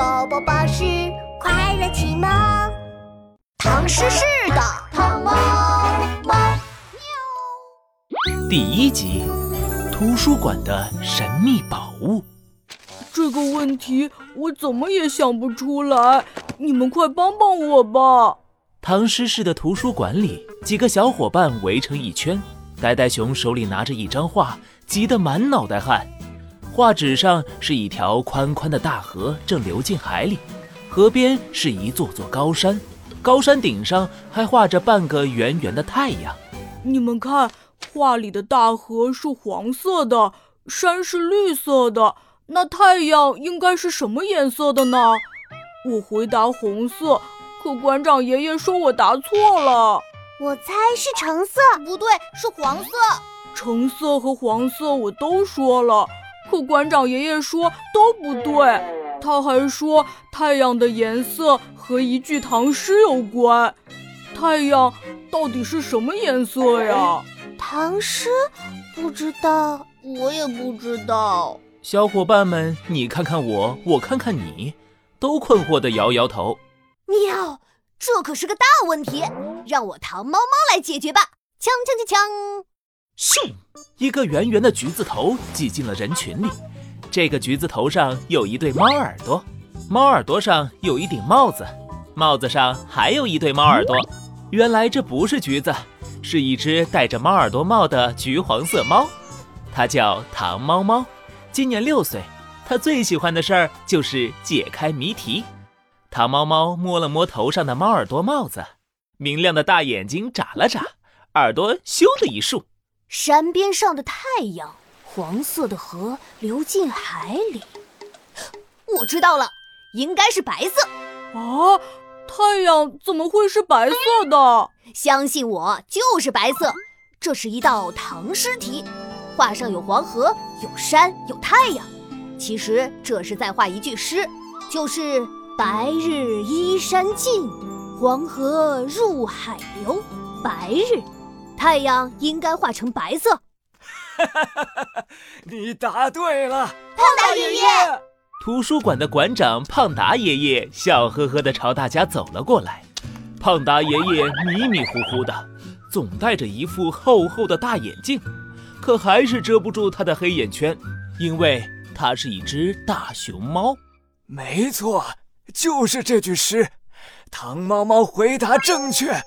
宝宝巴士快乐启蒙，唐诗诗的唐猫猫第一集：图书馆的神秘宝物。这个问题我怎么也想不出来，你们快帮帮我吧！唐诗市的图书馆里，几个小伙伴围成一圈，呆呆熊手里拿着一张画，急得满脑袋汗。画纸上是一条宽宽的大河，正流进海里。河边是一座座高山，高山顶上还画着半个圆圆的太阳。你们看，画里的大河是黄色的，山是绿色的，那太阳应该是什么颜色的呢？我回答红色，可馆长爷爷说我答错了。我猜是橙色，不对，是黄色。橙色和黄色我都说了。可馆长爷爷说都不对，他还说太阳的颜色和一句唐诗有关。太阳到底是什么颜色呀？唐诗不知道，我也不知道。小伙伴们，你看看我，我看看你，都困惑地摇摇头。喵，这可是个大问题，让我糖猫猫来解决吧！锵锵锵锵。咻！一个圆圆的橘子头挤进了人群里。这个橘子头上有一对猫耳朵，猫耳朵上有一顶帽子，帽子上还有一对猫耳朵。原来这不是橘子，是一只戴着猫耳朵帽的橘黄色猫。它叫糖猫猫，今年六岁。它最喜欢的事儿就是解开谜题。糖猫猫摸了摸头上的猫耳朵帽子，明亮的大眼睛眨了眨，耳朵咻的一竖。山边上的太阳，黄色的河流进海里。我知道了，应该是白色。啊，太阳怎么会是白色的？相信我，就是白色。这是一道唐诗题，画上有黄河，有山，有太阳。其实这是在画一句诗，就是“白日依山尽，黄河入海流”。白日。太阳应该画成白色。哈哈哈哈哈！你答对了，胖达爷爷。图书馆的馆长胖达爷爷笑呵呵地朝大家走了过来。胖达爷爷迷迷糊糊的，总戴着一副厚厚的大眼镜，可还是遮不住他的黑眼圈，因为他是一只大熊猫。没错，就是这句诗。糖猫猫回答正确。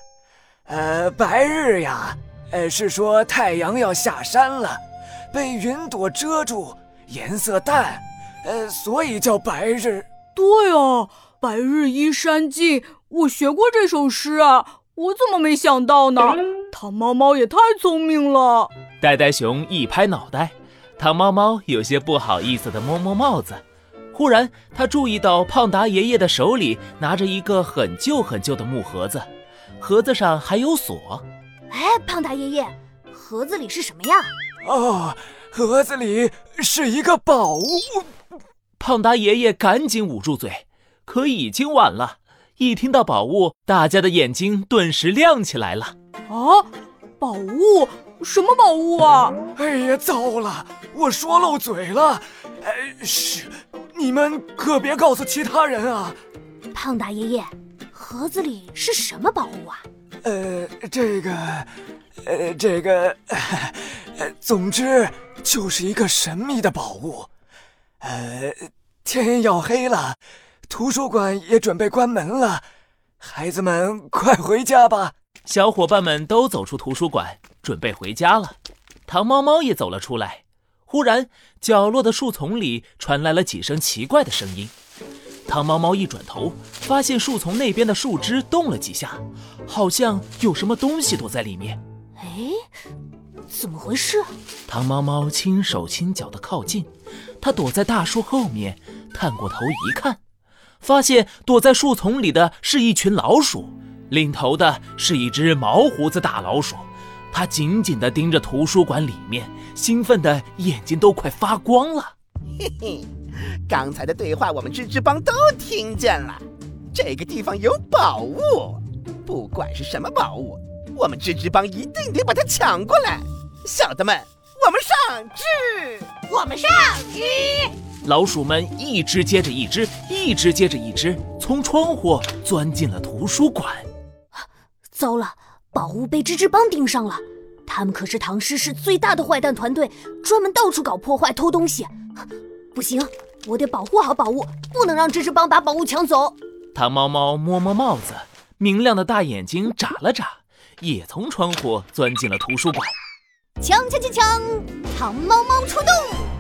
呃，白日呀，呃，是说太阳要下山了，被云朵遮住，颜色淡，呃，所以叫白日。对哦，白日依山尽，我学过这首诗啊，我怎么没想到呢？糖猫猫也太聪明了。呆呆熊一拍脑袋，糖猫猫有些不好意思地摸摸帽子。忽然，他注意到胖达爷爷的手里拿着一个很旧很旧的木盒子。盒子上还有锁，哎，胖达爷爷，盒子里是什么呀？哦，盒子里是一个宝物。胖达爷爷赶紧捂住嘴，可已经晚了。一听到宝物，大家的眼睛顿时亮起来了。啊，宝物？什么宝物啊？哎呀，糟了，我说漏嘴了。哎，嘘，你们可别告诉其他人啊。胖达爷爷。盒子里是什么宝物啊？呃，这个，呃，这个，呃，总之就是一个神秘的宝物。呃，天要黑了，图书馆也准备关门了，孩子们快回家吧。小伙伴们都走出图书馆，准备回家了。糖猫猫也走了出来。忽然，角落的树丛里传来了几声奇怪的声音。糖猫猫一转头，发现树丛那边的树枝动了几下，好像有什么东西躲在里面。哎，怎么回事？汤猫猫轻手轻脚地靠近，它躲在大树后面，探过头一看，发现躲在树丛里的是一群老鼠，领头的是一只毛胡子大老鼠，它紧紧地盯着图书馆里面，兴奋的眼睛都快发光了。嘿嘿。刚才的对话，我们吱吱帮都听见了。这个地方有宝物，不管是什么宝物，我们吱吱帮一定得把它抢过来。小的们，我们上吱，我们上智。老鼠们一只接着一只，一只接着一只，从窗户钻进了图书馆。糟了，宝物被吱吱帮盯上了。他们可是唐诗市最大的坏蛋团队，专门到处搞破坏、偷东西。不行，我得保护好宝物，不能让芝芝帮把宝物抢走。糖猫猫摸摸帽子，明亮的大眼睛眨了眨，也从窗户钻进了图书馆。锵锵锵锵！糖猫猫出动！